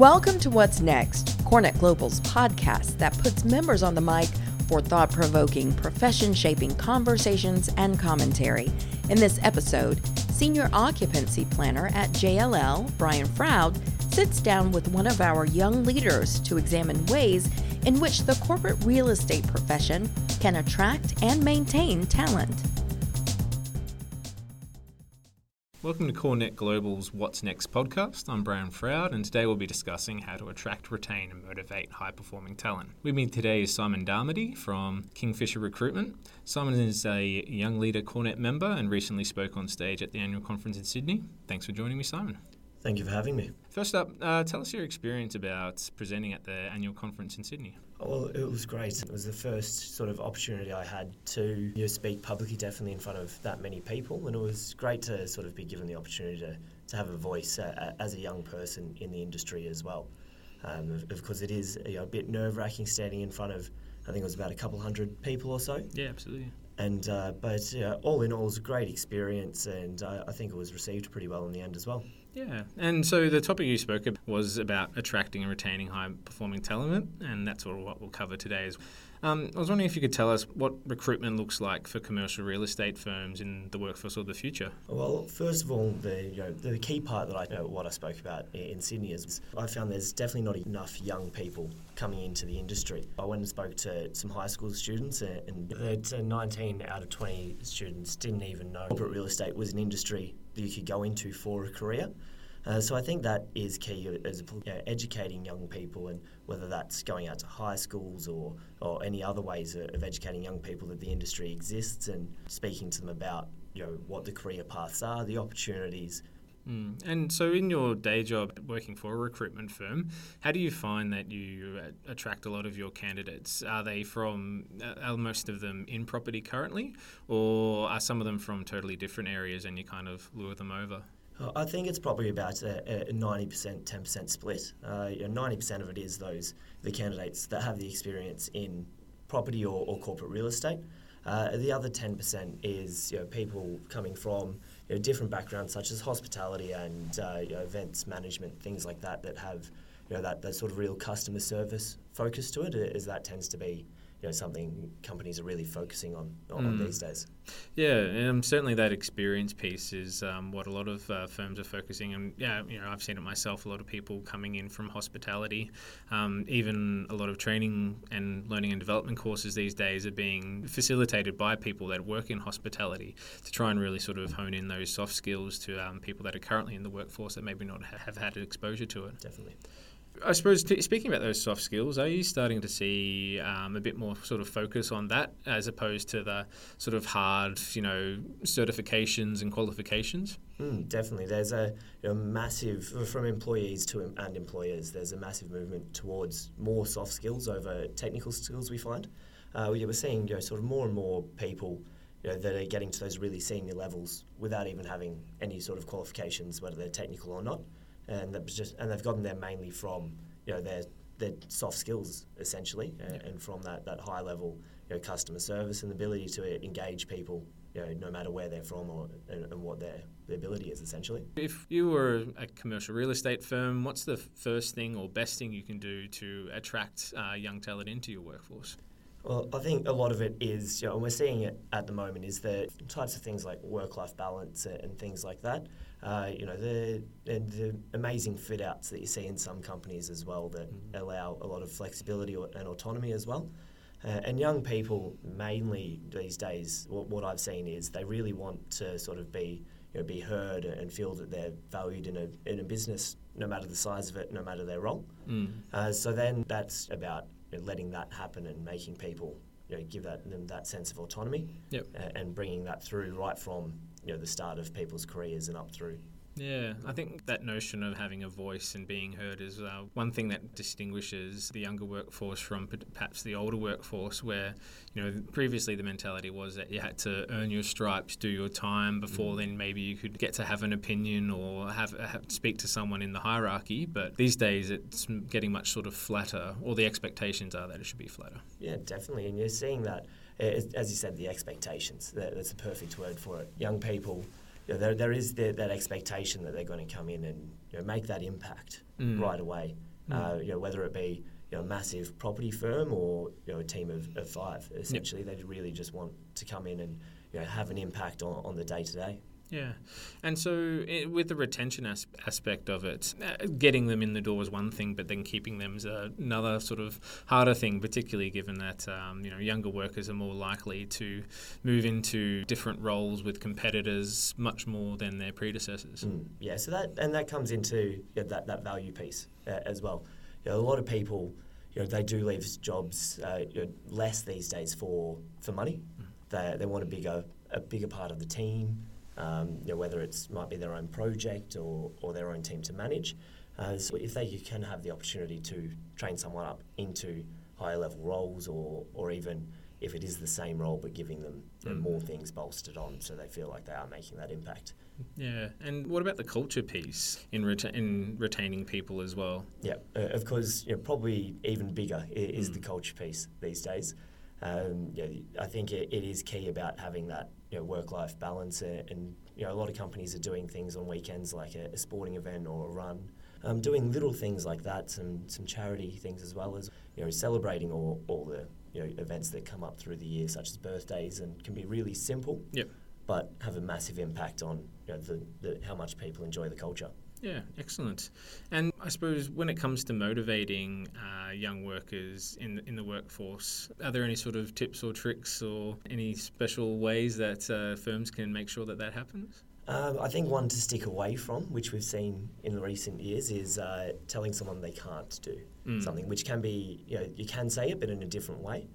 Welcome to What's Next, CoreNet Global's podcast that puts members on the mic for thought provoking, profession shaping conversations and commentary. In this episode, Senior Occupancy Planner at JLL, Brian Froud, sits down with one of our young leaders to examine ways in which the corporate real estate profession can attract and maintain talent. Welcome to CoreNet Global's What's Next podcast. I'm Brian Froud, and today we'll be discussing how to attract, retain, and motivate high performing talent. With me today is Simon Darmody from Kingfisher Recruitment. Simon is a young leader CoreNet member and recently spoke on stage at the annual conference in Sydney. Thanks for joining me, Simon. Thank you for having me. First up, uh, tell us your experience about presenting at the annual conference in Sydney. Well, it was great. It was the first sort of opportunity I had to you know, speak publicly, definitely in front of that many people, and it was great to sort of be given the opportunity to, to have a voice uh, as a young person in the industry as well. Um, of, of course, it is you know, a bit nerve wracking standing in front of, I think it was about a couple hundred people or so. Yeah, absolutely. And uh, but you know, all in all, it was a great experience, and uh, I think it was received pretty well in the end as well. Yeah, and so the topic you spoke about was about attracting and retaining high performing talent, and that's sort of what we'll cover today. Um, I was wondering if you could tell us what recruitment looks like for commercial real estate firms in the workforce of the future. Well, first of all, the you know, the key part that I you know, what I spoke about in Sydney is I found there's definitely not enough young people coming into the industry. I went and spoke to some high school students, and 19 out of 20 students didn't even know corporate real estate was an industry that you could go into for a career. Uh, so I think that is key as you know, educating young people, and whether that's going out to high schools or, or any other ways of educating young people that the industry exists and speaking to them about you know what the career paths are, the opportunities. Mm. And so, in your day job working for a recruitment firm, how do you find that you attract a lot of your candidates? Are they from, uh, are most of them in property currently, or are some of them from totally different areas and you kind of lure them over? I think it's probably about a, a 90%, 10% split. Uh, you know, 90% of it is those the candidates that have the experience in property or, or corporate real estate. Uh, the other 10% is you know, people coming from you know, different backgrounds, such as hospitality and uh, you know, events management, things like that, that have you know, that, that sort of real customer service focus to it, as that tends to be you know something companies are really focusing on on mm. these days. Yeah, um, certainly that experience piece is um, what a lot of uh, firms are focusing on. Yeah, you know, I've seen it myself. A lot of people coming in from hospitality, um, even a lot of training and learning and development courses these days are being facilitated by people that work in hospitality to try and really sort of hone in those soft skills to um, people that are currently in the workforce that maybe not have had exposure to it. Definitely. I suppose t- speaking about those soft skills, are you starting to see um, a bit more sort of focus on that as opposed to the sort of hard, you know, certifications and qualifications? Mm, definitely, there's a you know, massive from employees to and employers. There's a massive movement towards more soft skills over technical skills. We find uh, we're seeing you know sort of more and more people. You know, that are getting to those really senior levels without even having any sort of qualifications, whether they're technical or not and that was just and they've gotten there mainly from you know their their soft skills essentially, yeah. and from that that high level you know, customer service and the ability to engage people you know, no matter where they're from or and, and, what their, their ability is essentially. If you were a commercial real estate firm, what's the first thing or best thing you can do to attract uh, young talent into your workforce? Well, I think a lot of it is, you know, and we're seeing it at the moment, is the types of things like work-life balance and things like that. Uh, you know, the, the amazing fit outs that you see in some companies as well that mm-hmm. allow a lot of flexibility and autonomy as well. Uh, and young people, mainly these days, what, what, I've seen is they really want to sort of be, you know, be heard and feel that they're valued in a, in a business, no matter the size of it, no matter their role. Mm. Uh, so then that's about you know, letting that happen and making people you know, give that, them that sense of autonomy yep. and bringing that through right from you know the start of people's careers and up through yeah, I think that notion of having a voice and being heard is uh, one thing that distinguishes the younger workforce from perhaps the older workforce, where you know previously the mentality was that you had to earn your stripes, do your time before mm. then maybe you could get to have an opinion or have, have speak to someone in the hierarchy. But these days it's getting much sort of flatter, or the expectations are that it should be flatter. Yeah, definitely, and you're seeing that as you said, the expectations. That's the perfect word for it. Young people you know, there, there is the, that expectation that they're going to come in and you know, make that impact mm. right away. uh, you know, whether it be you know, a massive property firm or you know, a team of, of five. Essentially, they really just want to come in and you know, have an impact on, on the day to day. Yeah, and so it, with the retention as- aspect of it, uh, getting them in the door is one thing, but then keeping them is another sort of harder thing, particularly given that um, you know younger workers are more likely to move into different roles with competitors much more than their predecessors. Mm, yeah, so that and that comes into yeah, that that value piece uh, as well. You know, a lot of people, you know, they do leave jobs uh, you know, less these days for for money. Mm. They they want a bigger a bigger part of the team um, you know, whether it might be their own project or, or their own team to manage. Uh, so if they can have the opportunity to train someone up into higher level roles or, or even if it is the same role but giving them mm. more things bolstered on so they feel like they are making that impact. Yeah, and what about the culture piece in, reta- in retaining people as well? Yeah, uh, of course, you know, probably even bigger is mm. the culture piece these days. Um, yeah, I think it, it is key about having that you know, work-life balance, and, and, you know a lot of companies are doing things on weekends like a, a sporting event or a run, um, doing little things like that, some some charity things as well as you know celebrating all, all the you know events that come up through the year, such as birthdays, and can be really simple, yep. but have a massive impact on you know, the, the how much people enjoy the culture. Yeah, excellent. And I suppose when it comes to motivating uh, young workers in in the workforce, are there any sort of tips or tricks or any special ways that uh, firms can make sure that that happens? Um, I think one to stick away from, which we've seen in the recent years, is uh, telling someone they can't do mm. something, which can be, you know, you can say it, but in a different way.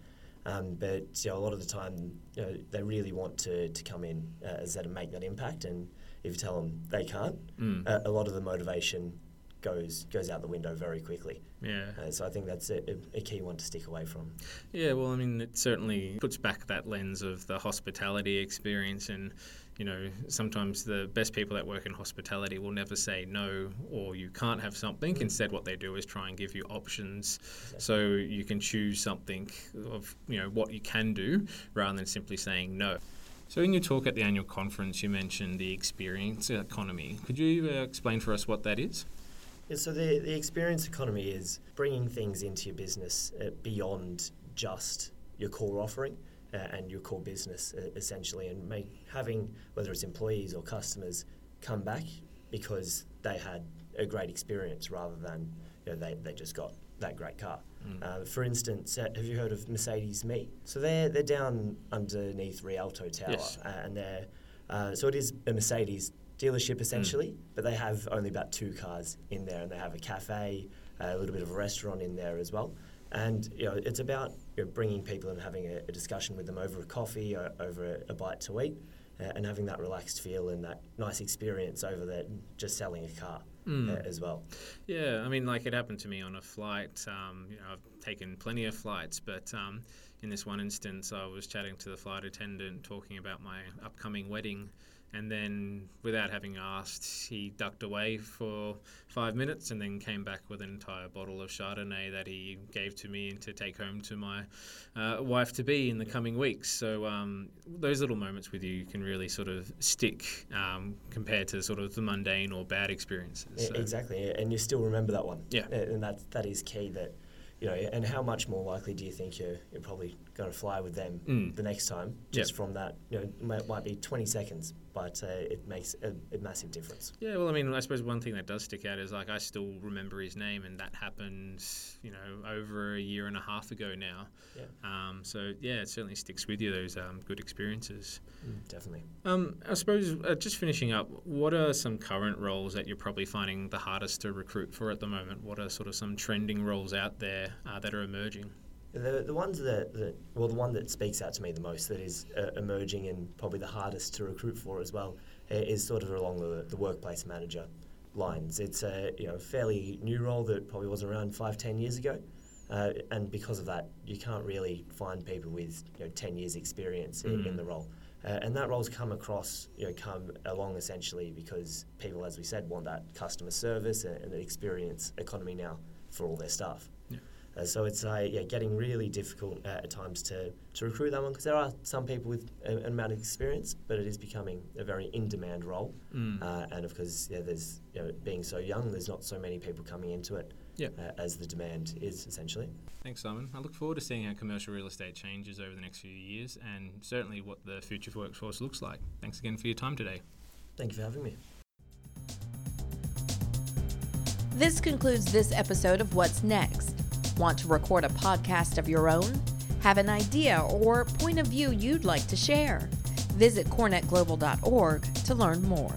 Um, but you know, a lot of the time, you know, they really want to, to come in, uh, as that and make that impact. And if you tell them they can't, mm. uh, a lot of the motivation goes goes out the window very quickly. Yeah. Uh, so I think that's a, a, key one to stick away from. Yeah, well, I mean, it certainly puts back that lens of the hospitality experience and you know, sometimes the best people that work in hospitality will never say no or you can't have something. Mm. Instead, what they do is try and give you options exactly. so you can choose something of, you know, what you can do rather than simply saying no. So, in your talk at the annual conference, you mentioned the experience economy. Could you uh, explain for us what that is? Yeah, so the, the experience economy is bringing things into your business uh, beyond just your core offering uh, and your core business, uh, essentially, and make, having whether it's employees or customers come back because they had a great experience rather than you know, they, they just got that great car. Mm. Uh, for instance, uh, have you heard of Mercedes Me? So they're they're down underneath Rialto Tower, yes. uh, and they're uh, so it is a Mercedes dealership essentially, mm. but they have only about two cars in there, and they have a cafe, a little bit of a restaurant in there as well. And you know, it's about you know, bringing people and having a, a, discussion with them over a coffee or over a, a bite to eat, uh, and having that relaxed feel and that nice experience over there just selling a car mm. uh, as well. Yeah, I mean, like it happened to me on a flight. Um, you know, I've taken plenty of flights, but um, in this one instance, I was chatting to the flight attendant, talking about my upcoming wedding and then without having asked, he ducked away for five minutes and then came back with an entire bottle of Chardonnay that he gave to me and to take home to my uh, wife to be in the coming weeks. So um, those little moments with you can really sort of stick um, compared to sort of the mundane or bad experiences. So. Exactly, and you still remember that one. Yeah, and that that is key. That you know, and how much more likely do you think you're, you're probably going to fly with them mm. the next time just yep. from that? You know, might, might be 20 seconds, but uh, it makes a, a, massive difference. Yeah, well, I mean, I suppose one thing that does stick out is like I still remember his name, and that happened, you know, over a year and a half ago now. Yeah. Um, so yeah, it certainly sticks with you those um, good experiences. Mm, definitely. Um, I suppose uh, just finishing up, what are some current roles that you're probably finding the hardest to recruit for at the moment? What are sort of some trending roles out there uh, that are emerging? The, the ones that, that, well, the one that speaks out to me the most that is uh, emerging and probably the hardest to recruit for as well is sort of along the, the workplace manager lines. It's a you know fairly new role that probably wasn't around five, ten years ago. Uh, and because of that, you can't really find people with you know, 10 years' experience mm. in, in, the role. Uh, and that role's come across, you know, come along essentially because people, as we said, want that customer service and, and the experience economy now for all their staff. Uh, so it's uh, yeah, getting really difficult uh, at times to, to recruit that one because there are some people with an amount of experience, but it is becoming a very in-demand role. Mm. Uh, and of course, yeah, there's you know, being so young, there's not so many people coming into it. Yep. uh, as the demand is essentially. Thanks, Simon. I look forward to seeing how commercial real estate changes over the next few years and certainly what the future of workforce looks like. Thanks again for your time today. Thank you for having me. This concludes this episode of What's Next. Want to record a podcast of your own? Have an idea or point of view you'd like to share? Visit corenetglobal.org to learn more.